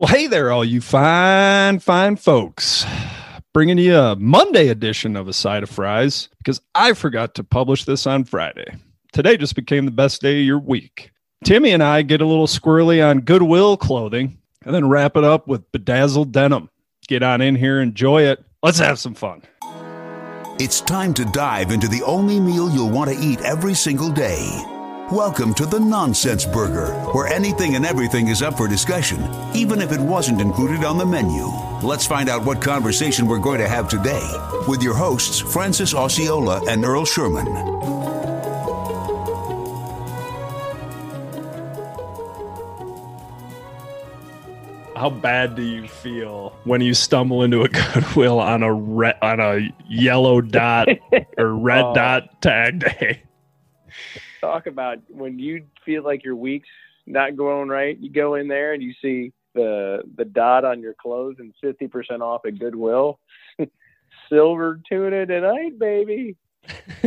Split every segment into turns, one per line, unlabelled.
Well, hey there, all you fine, fine folks. Bringing you a Monday edition of A Side of Fries because I forgot to publish this on Friday. Today just became the best day of your week. Timmy and I get a little squirrely on Goodwill clothing and then wrap it up with bedazzled denim. Get on in here, enjoy it. Let's have some fun.
It's time to dive into the only meal you'll want to eat every single day. Welcome to the Nonsense Burger, where anything and everything is up for discussion, even if it wasn't included on the menu. Let's find out what conversation we're going to have today with your hosts, Francis Osceola and Earl Sherman.
How bad do you feel when you stumble into a Goodwill on a red on a yellow dot or red
Oh.
dot tag day?
Talk about when you feel like your week's not going right, you go in there and you see the the dot on your clothes and fifty percent off at Goodwill. Silver tuna tonight, baby.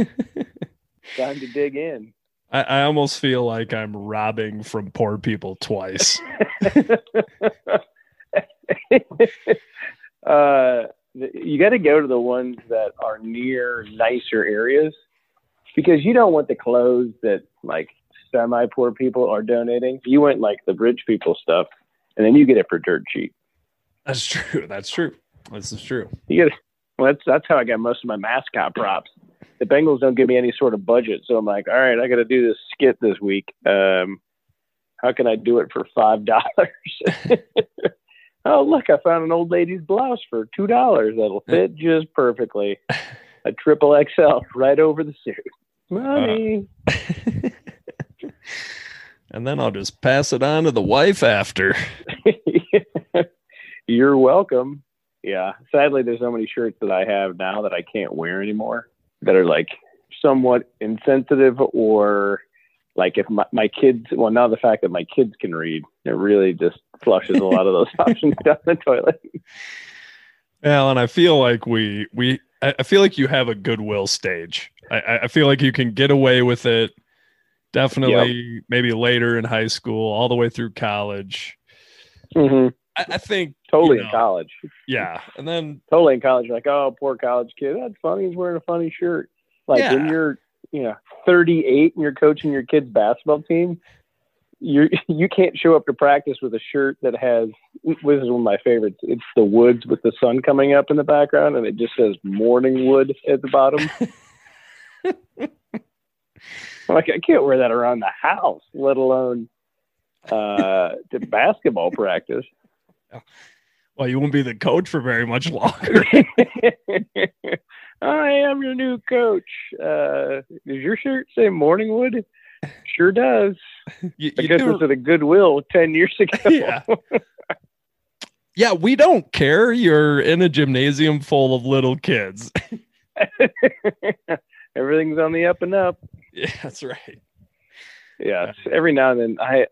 Time to dig in.
I, I almost feel like I'm robbing from poor people twice.
uh, you got to go to the ones that are near nicer areas because you don't want the clothes that like semi poor people are donating. You want like the rich people stuff, and then you get it for dirt cheap.
That's true. That's true. This is true.
You get well, that's that's how I got most of my mascot props. The Bengals don't give me any sort of budget, so I'm like, all right, I got to do this skit this week. Um, how can I do it for five dollars? oh, look, I found an old lady's blouse for two dollars that'll fit just perfectly. A triple XL right over the suit. Money.
and then I'll just pass it on to the wife after.
You're welcome. Yeah. Sadly, there's so many shirts that I have now that I can't wear anymore that are like somewhat insensitive or like if my, my kids, well, now the fact that my kids can read, it really just flushes a lot of those options down the toilet.
Well, and I feel like we we I I feel like you have a goodwill stage. I- I, feel like you can get away with it. Definitely, maybe later in high school, all the way through college.
hmm
I, I think
Totally
you
in college.
Yeah, and then
Totally in college. Like, oh, poor college kid. That's funny. He's wearing a funny shirt. Like when you're, you know, 38 and you're coaching your kid's basketball team, you you can't show up to practice with a shirt that has. This is one of my favorites. It's the woods with the sun coming up in the background, and it just says "Morning Wood" at the bottom. Like I can't wear that around the house, let alone uh, to basketball practice.
well, you won't be the coach for very much longer.
I am your new coach. Uh, does your shirt say Morningwood? Sure does.
You,
I
you
guess
do-
it's at a Goodwill 10 years ago.
Yeah. yeah, we don't care. You're in a gymnasium full of little kids.
Everything's on the up and up.
yeah, that's right.
Yeah. Every now and then, I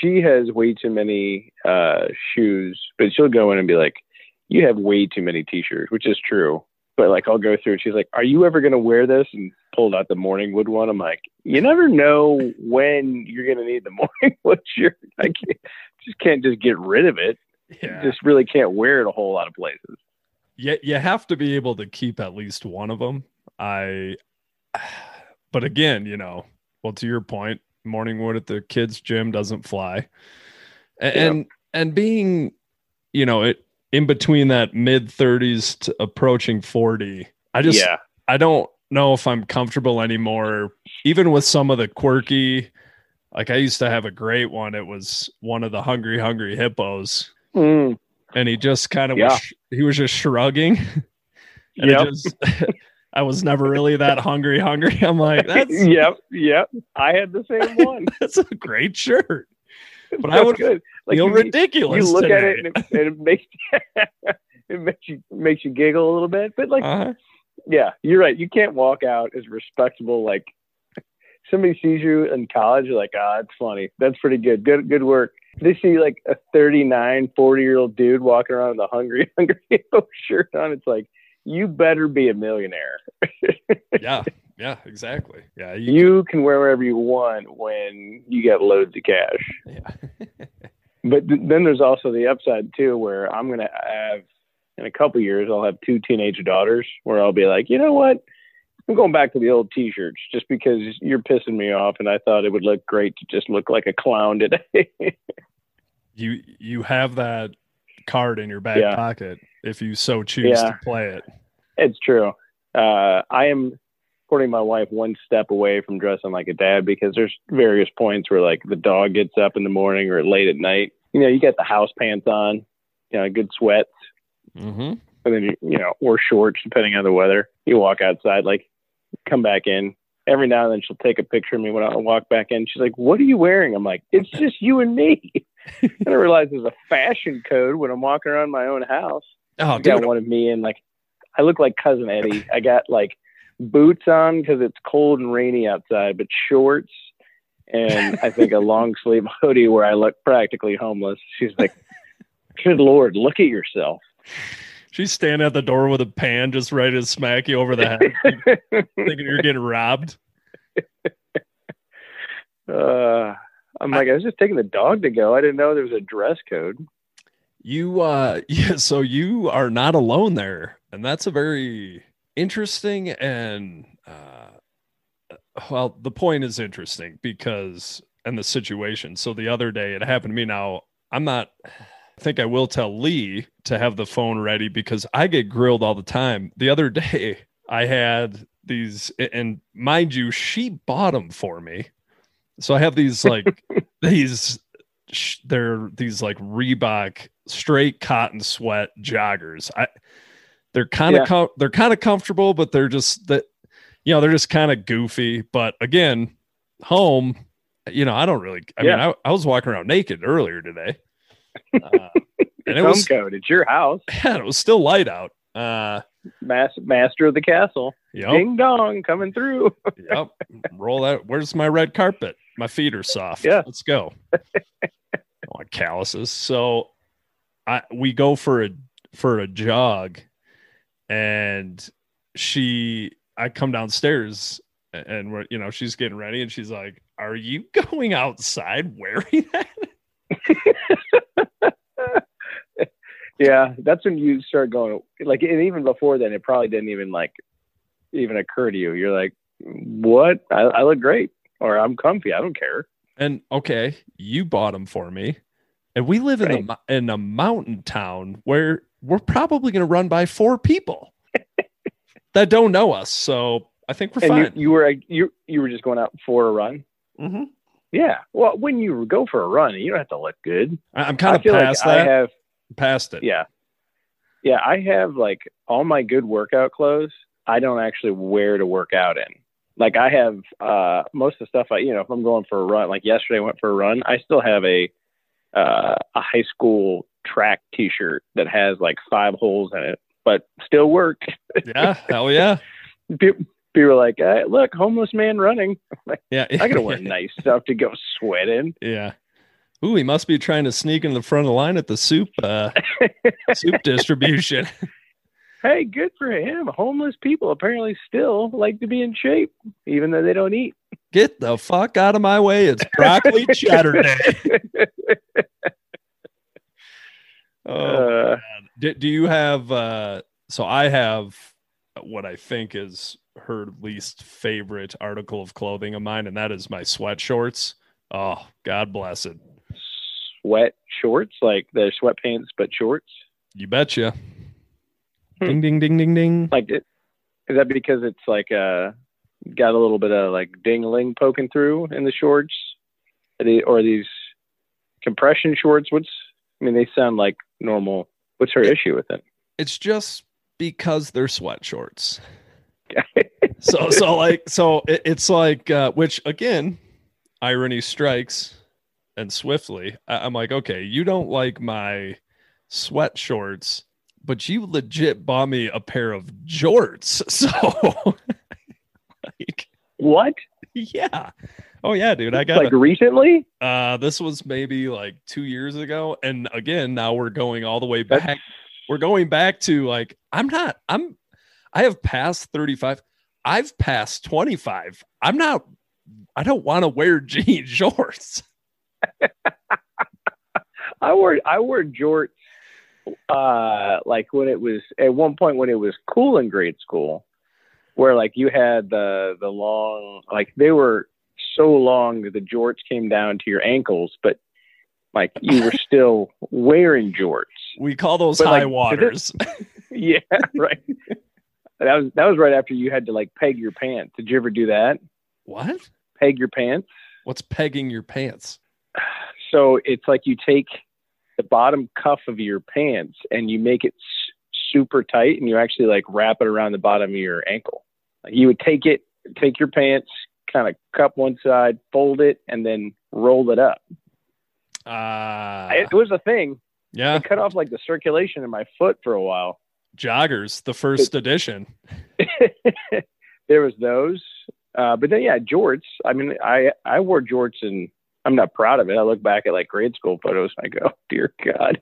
she has way too many uh, shoes, but she'll go in and be like, "You have way too many T-shirts," which is true. But like, I'll go through, and she's like, "Are you ever going to wear this?" And pulled out the Morningwood one. I'm like, "You never know when you're going to need the Morningwood shirt. I can't, just can't just get rid of it.
Yeah.
Just really can't wear it a whole lot of places."
you, you have to be able to keep at least one of them. I, but again, you know, well, to your point, morning wood at the kids' gym doesn't fly, A-
Yeah.
and and being, you know, it in between that mid thirties to approaching forty, I just
yeah,
I don't know if I'm comfortable anymore, even with some of the quirky. Like I used to have a great one. It was one of the hungry, hungry hippos
Mm,
and he just kind of
Yeah.
was he was just shrugging and
Yep.
just i was never really that hungry hungry i'm like that's
yep, yep. I had the same one.
that's a great shirt but i
That's
would
good. Like
feel
you,
ridiculous
you look
today.
at it and it, and it makes it makes you makes you giggle a little bit. But like,
uh-huh.
Yeah, you're right. You can't walk out as respectable. Like somebody sees you in college, you're like, ah, that's funny. That's pretty good. Good good work. They see like a 39, 40 year old dude walking around with a hungry hungry shirt on. It's like you better be a millionaire.
yeah yeah exactly yeah you,
You can wear whatever you want when you get loads of cash.
yeah
but th- then there's also the upside too, where I'm gonna have in a couple years I'll have two teenage daughters, where I'll be like, you know what, I'm going back to the old T-shirts just because you're pissing me off, and I thought it would look great to just look like a clown today.
You you have that card in your back
Yeah.
pocket if you so choose
Yeah.
to play it.
it's true. Uh, I am putting my wife one step away from dressing like a dad because there's various points where like the dog gets up in the morning or late at night. You know, you got the house pants on, you know, good sweats,
Mm-hmm.
and then you, you know, or shorts depending on the weather. You walk outside, like come back in. Every now and then she'll take a picture of me when I walk back in. She's like, "What are you wearing?" I'm like, "It's just you and me." and I realize there's a fashion code when I'm walking around my own house.
Oh,
I got one of me in like I look like cousin Eddie. I got like boots on because it's cold and rainy outside, but shorts and I think a long sleeve hoodie where I look practically homeless. She's like, "Good lord, look at yourself."
She's standing at the door with a pan just ready to smack you over the head, thinking you're getting robbed.
uh, I'm like, I was just taking the dog to go. I didn't know there was a dress code.
You uh yeah, so you are not alone there. And that's a very interesting and uh well, the point is interesting because and the situation. So the other day it happened to me now. I'm not I think I will tell Lee to have the phone ready because I get grilled all the time. The other day I had these and mind you, she bought them for me. So I have these like these they're these like Reebok straight cotton sweat joggers. I they're kind of
Yeah.
com- they're kind of comfortable, but they're just that you know they're just kind of goofy. But again, home, you know, I don't really. I mean, I, I was walking around naked earlier today, uh, and it was
code. It's your house,
yeah, it was still light out. Uh,
Mas- master of the castle.
yep,
Ding dong, coming through.
yep. Roll out. Where's my red carpet? My feet are soft.
Yeah.
let's go. oh, calluses. So, I we go for a for a jog, and she I come downstairs and we're you know she's getting ready and she's like, "Are you going outside wearing that?"
Yeah, that's when you start going like, and even before then, it probably didn't even like even occur to you. You're like, "What? I, I look great, or I'm comfy. I don't care."
And okay, you bought them for me, and we live in a in a mountain town where we're probably going to run by four people that don't know us. So I think we're
and
fine.
you, you were you you were just going out for a run.
mm-hmm.
Yeah. Well, when you go for a run, you don't have to look good.
I, I'm kind of
feel
past
like
that.
I have.
Past it.
Yeah. Yeah, I have like all my good workout clothes. I don't actually wear to work out in. Like I have uh most of the stuff I you know if I'm going for a run like yesterday I went for a run I still have a uh a high school track t-shirt that has like five holes in it but still work.
Yeah. Hell yeah.
People, people are like, hey, "Look, homeless man running."
Yeah.
I gotta wear nice stuff to go sweat in.
Yeah. Ooh, he must be trying to sneak into the front of the line at the soup uh, soup distribution.
Hey, good for him. Homeless people apparently still like to be in shape, even though they don't eat.
Get the fuck out of my way! It's broccoli cheddar day. Oh,
uh,
do, do you have? uh So I have what I think is her least favorite article of clothing of mine, and that is my sweat shorts. Oh, God bless it.
Sweat shorts, like the sweatpants, but shorts.
You betcha.
Hmm.
Ding ding ding ding ding.
Like, it, is that because it's like uh got a little bit of like dingling poking through in the shorts, Are they, or these compression shorts? What's? I mean, they sound like normal. What's her issue with it?
It's just because they're sweat shorts. so so like so it, it's like uh, which again irony strikes and swiftly I, i'm like okay you don't like my sweat shorts but you legit bought me a pair of jorts. So like
what?
yeah. Oh yeah dude i got
Like recently?
uh this was maybe like two years ago and again now we're going all the way back.
That's-
we're going back to like i'm not i'm i have passed 35 i've passed 25 i'm not i don't want to wear jean shorts
I wore I wore jorts uh like when it was at one point when it was cool in grade school where like you had the the long like they were so long that the jorts came down to your ankles but like you were still wearing jorts
We call those
But,
high
like,
waters.
yeah right that was that was right after you had to like peg your pants did you ever do that
what?
peg your pants
What's pegging your pants?
So it's like you take the bottom cuff of your pants and you make it s- super tight and you actually like wrap it around the bottom of your ankle. Like, you would take it take your pants kind of cup one side fold it and then roll it up.
Uh,
it was a thing.
Yeah,
it cut off like the circulation in my foot for a while.
Joggers, the first edition.
there was those. Uh, but then yeah jorts. I mean i i wore jorts and i'm not proud of it i look back at like grade school photos and i go oh, dear god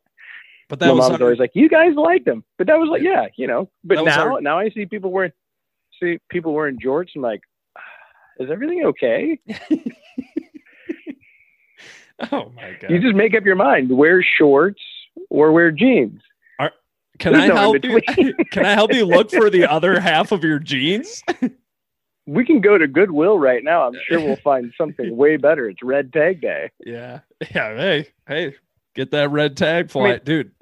But
my
that was
mom's always like, "You guys like them," but that was like, yeah, you know. But now, now I see people wearing, see people wearing jorts. I'm like, ah, is everything okay?
oh my god.
You just make up your mind: wear shorts or wear jeans.
Can
there's
I
no
help you? Can I help you look for the other half of your jeans?
We can go to Goodwill right now. I'm sure we'll find something way better. It's Red Tag Day.
Yeah. Yeah. Hey, hey, get that red tag flight, dude.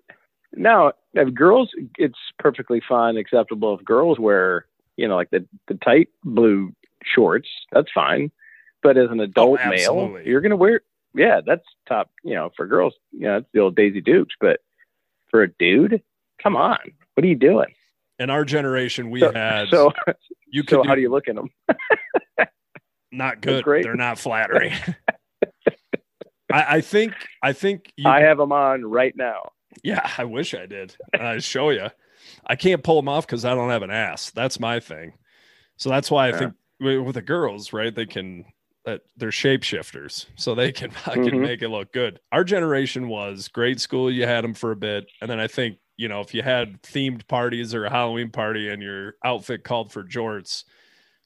Now, if girls, it's perfectly fine, acceptable if girls wear, you know, like the the tight blue shorts. That's fine. But as an oh, adult male,
Oh, absolutely.
you're gonna wear, yeah, that's top. You know, for girls, you know, it's the old Daisy Dukes. But for a dude, come on, what are you doing?
In our generation, we
So,
had
so,
you could
so
do,
how do you look at them?
not good.
great.
They're not flattering. I, I think I think you
I have them on right now.
Yeah, I wish I did. I'd show you. I can't pull them off because I don't have an ass. That's my thing. So that's why I
Yeah.
think with, the girls, right? They can that they're shapeshifters, so they can fucking
Mhm.
make it look good. Our generation was grade school. You had them for a bit, and then I think you know if you had themed parties or a Halloween party and your outfit called for jorts,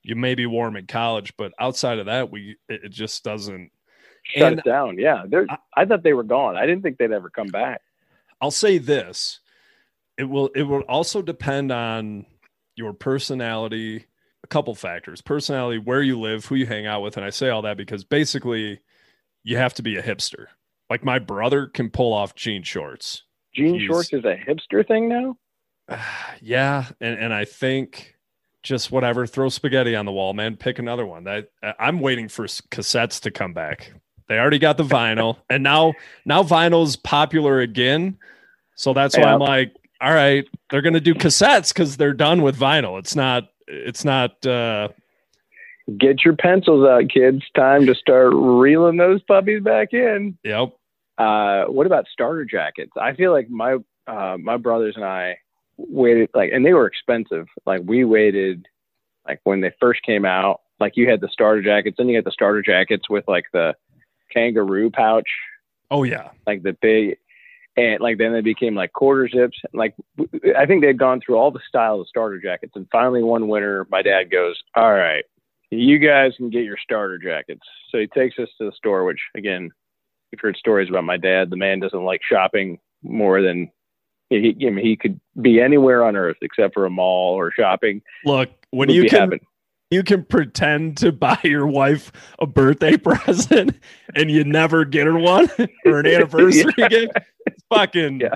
you may be warm in college. But outside of that, we it, just doesn't.
Shut
And-
it down. Yeah, they're,
I-
I thought they were gone. I didn't think they'd ever come back.
I'll say this: it will it will also depend on your personality. A couple factors: personality, where you live, who you hang out with, and I say all that because basically, you have to be a hipster. Like my brother can pull off jean shorts.
Jean
He's-
shorts is a hipster thing now.
yeah, and and I think just whatever, throw spaghetti on the wall, man. Pick another one. That I'm waiting for cassettes to come back. They already got the vinyl, and now now vinyl's popular again. So that's why
Yeah.
I'm like, all right, they're gonna do cassettes because they're done with vinyl. It's not. It's not. uh
Get your pencils out, kids. Time to start reeling those puppies back in.
Yep.
Uh, what about starter jackets? I feel like my uh, my brothers and I waited like, and they were expensive. Like we waited, like when they first came out. Like you had the starter jackets, then you had the starter jackets with like the kangaroo pouch,
Oh yeah.
like the big, and like then they became like quarter zips. Like I think they'd gone through all the styles of starter jackets, and finally one winter, my dad goes, "All right, you guys can get your starter jackets." So he takes us to the store, which again, you've heard stories about my dad. The man doesn't like shopping more than he. I mean, he could be anywhere on earth except for a mall or shopping.
Look, when you can
having.
you can pretend to buy your wife a birthday present and you never get her one or an anniversary gift. It's fucking
Yeah.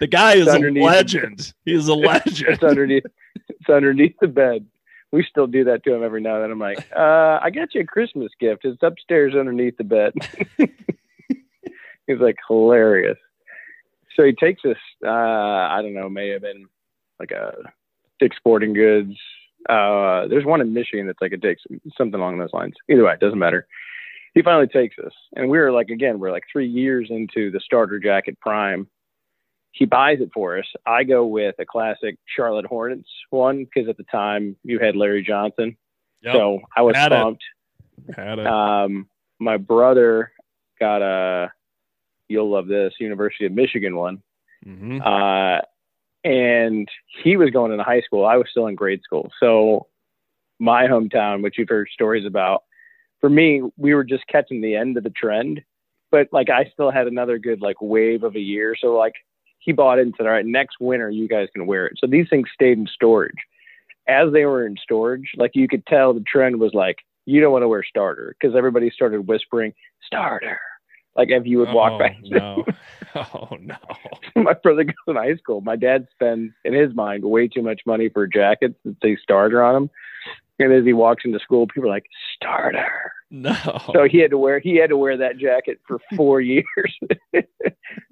the guy is a
the-
legend. He is a legend.
It's underneath. it's underneath the bed. We still do that to him every now and then. I'm like, uh, I got you a Christmas gift. It's upstairs underneath the bed. He's like hilarious. So he takes us. Uh, I don't know. May have been like a Dick's Sporting Goods. Uh, there's one in Michigan that's like a Dick's, something along those lines. Either way, it doesn't matter. He finally takes us, and we are like, again, we're like three years into the starter jacket prime he buys it for us. I go with a classic Charlotte Hornets one because at the time you had Larry Johnson.
Yep.
So I was
Had it.
pumped.
Had it.
Um, my brother got a, you'll love this, University of Michigan one.
Mhm.
Uh, and he was going into high school. I was still in grade school. So my hometown, which you've heard stories about, for me, we were just catching the end of the trend. but like I still had another good like wave of a year. So like he bought it and said, all right, next winter you guys can wear it. So these things stayed in storage. As they were in storage, like you could tell the trend was like, you don't want to wear starter because everybody started whispering starter. Like if you would walk
oh,
back.
No. Oh no.
my brother goes in high school. My dad spends, in his mind, way too much money for jackets that say starter on them. And as he walks into school, people are like, starter.
No.
So he had to wear he had to wear that jacket for four years.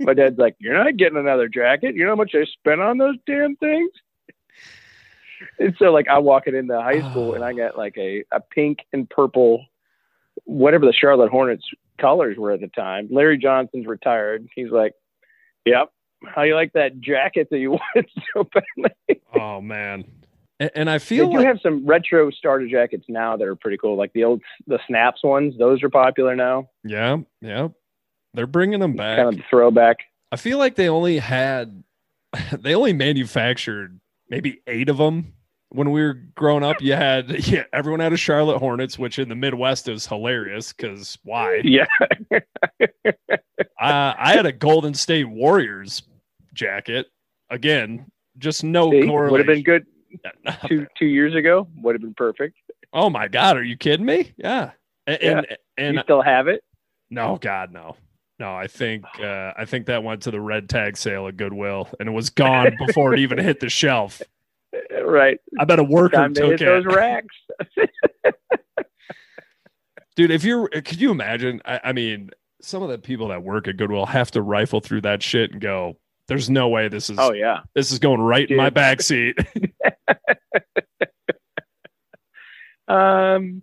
my dad's like, You're not getting another jacket. You know how much I spent on those damn things? And so like I walk it into high school and I got like a, a pink and purple whatever the Charlotte Hornets colors were at the time. Larry Johnson's retired. He's like, Yep. How you like that jacket that you wanted so badly?
oh man. And, and I feel
They do have some retro starter jackets now that are pretty cool. Like the old the snaps ones, those are popular now.
yeah, yeah. They're bringing them back.
Kind of throwback.
I feel like they only had, they only manufactured maybe eight of them when we were growing up. You had, yeah, everyone had a Charlotte Hornets, which in the Midwest is hilarious because why?
Yeah.
uh, I had a Golden State Warriors jacket. Again, just no
See,
correlation.
would have been good two two years ago. Would have been perfect.
Oh my God, are you kidding me? Yeah. And,
Yeah.
and, and
you still have it?
no, God, no. No, I think uh, I think that went to the red tag sale at Goodwill and it was gone before it even hit the shelf.
Right.
I bet a worker
Time to hit
it.
those racks.
Dude, if you're, could you imagine? I, I mean, some of the people that work at Goodwill have to rifle through that shit and go, "There's no way this is
oh yeah.
this is going right in my back seat."
Um,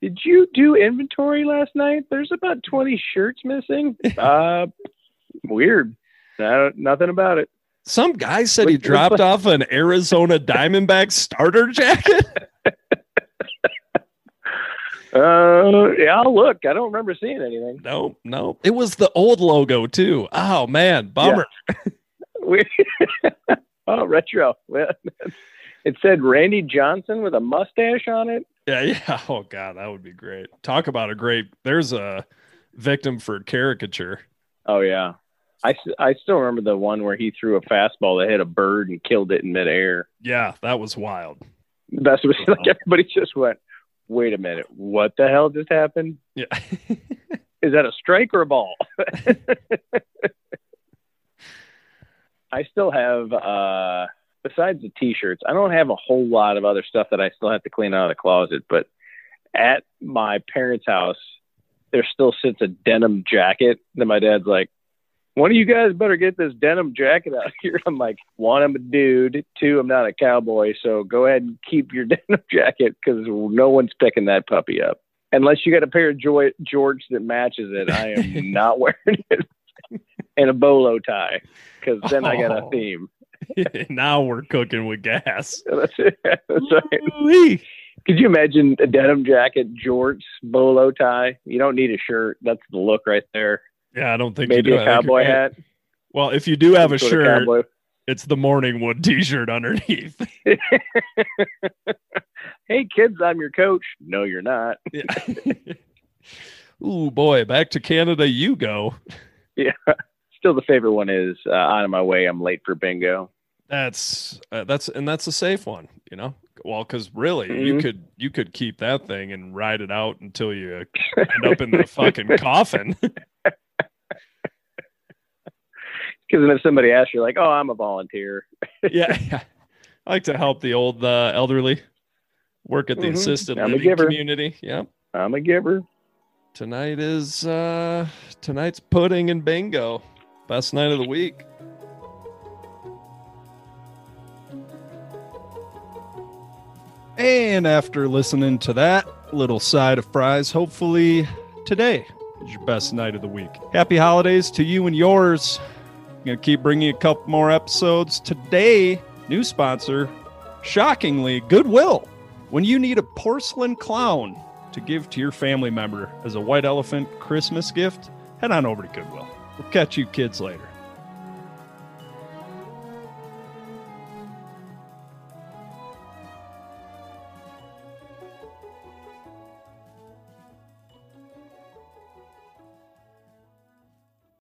did you do inventory last night? There's about 20 shirts missing. Uh, weird. No, nothing about it.
Some guy said he dropped off an Arizona Diamondback starter jacket.
Uh, yeah, I'll look. I don't remember seeing anything.
No, no, it was the old logo too. Oh man, bummer.
We, oh, retro. It said Randy Johnson with a mustache on it.
Yeah, yeah. Oh god, that would be great. Talk about a great. There's a victim for caricature.
Oh yeah. I, I still remember the one where he threw a fastball that hit a bird and killed it in midair.
Yeah, that was wild.
Best was like everybody just went, "Wait a minute, what the hell just happened?
Yeah.
Is that a strike or a ball?" I still have, uh, besides the t-shirts, I don't have a whole lot of other stuff that I still have to clean out of the closet. But at my parents' house, there still sits a denim jacket that my dad's like, one of you guys better get this denim jacket out here. I'm like, one, I'm a dude. Two, I'm not a cowboy. So go ahead and keep your denim jacket because no one's picking that puppy up. Unless you got a pair of joy- jorts that matches it, I am not wearing it. and a bolo tie because then I got a
Oh.
theme.
now we're cooking with gas.
That's it. That's right. Could you imagine a denim jacket, jorts, bolo tie? You don't need a shirt. That's the look right there.
Yeah, I don't think
Maybe
you do.
a cowboy hat.
Well, if you do have a
some
shirt, it's the morning wood t-shirt underneath.
hey kids, I'm your coach. No, you're not.
Yeah. Ooh boy, back to Canada you go.
Yeah, still, the favorite one is uh, "On My Way." I'm late for bingo.
That's uh, that's and that's a safe one, you know. Well, because really, you
Mhm.
could you could keep that thing and ride it out until you end up in the fucking coffin.
Because then if somebody asks you, like, "Oh, I'm a volunteer,"
yeah, yeah. I like to help the old uh, elderly work at the
Mhm.
assisted
I'm a
living
giver.
community. Yep.
I'm a giver.
Tonight is uh tonight's pudding and bingo. Best night of the week. And after listening to that little side of fries, hopefully today is your best night of the week. Happy holidays to you and yours. Gonna keep bringing you a couple more episodes. Today, new sponsor, shockingly, Goodwill. When you need a porcelain clown to give to your family member as a white elephant Christmas gift, head on over to Goodwill. We'll catch you kids later.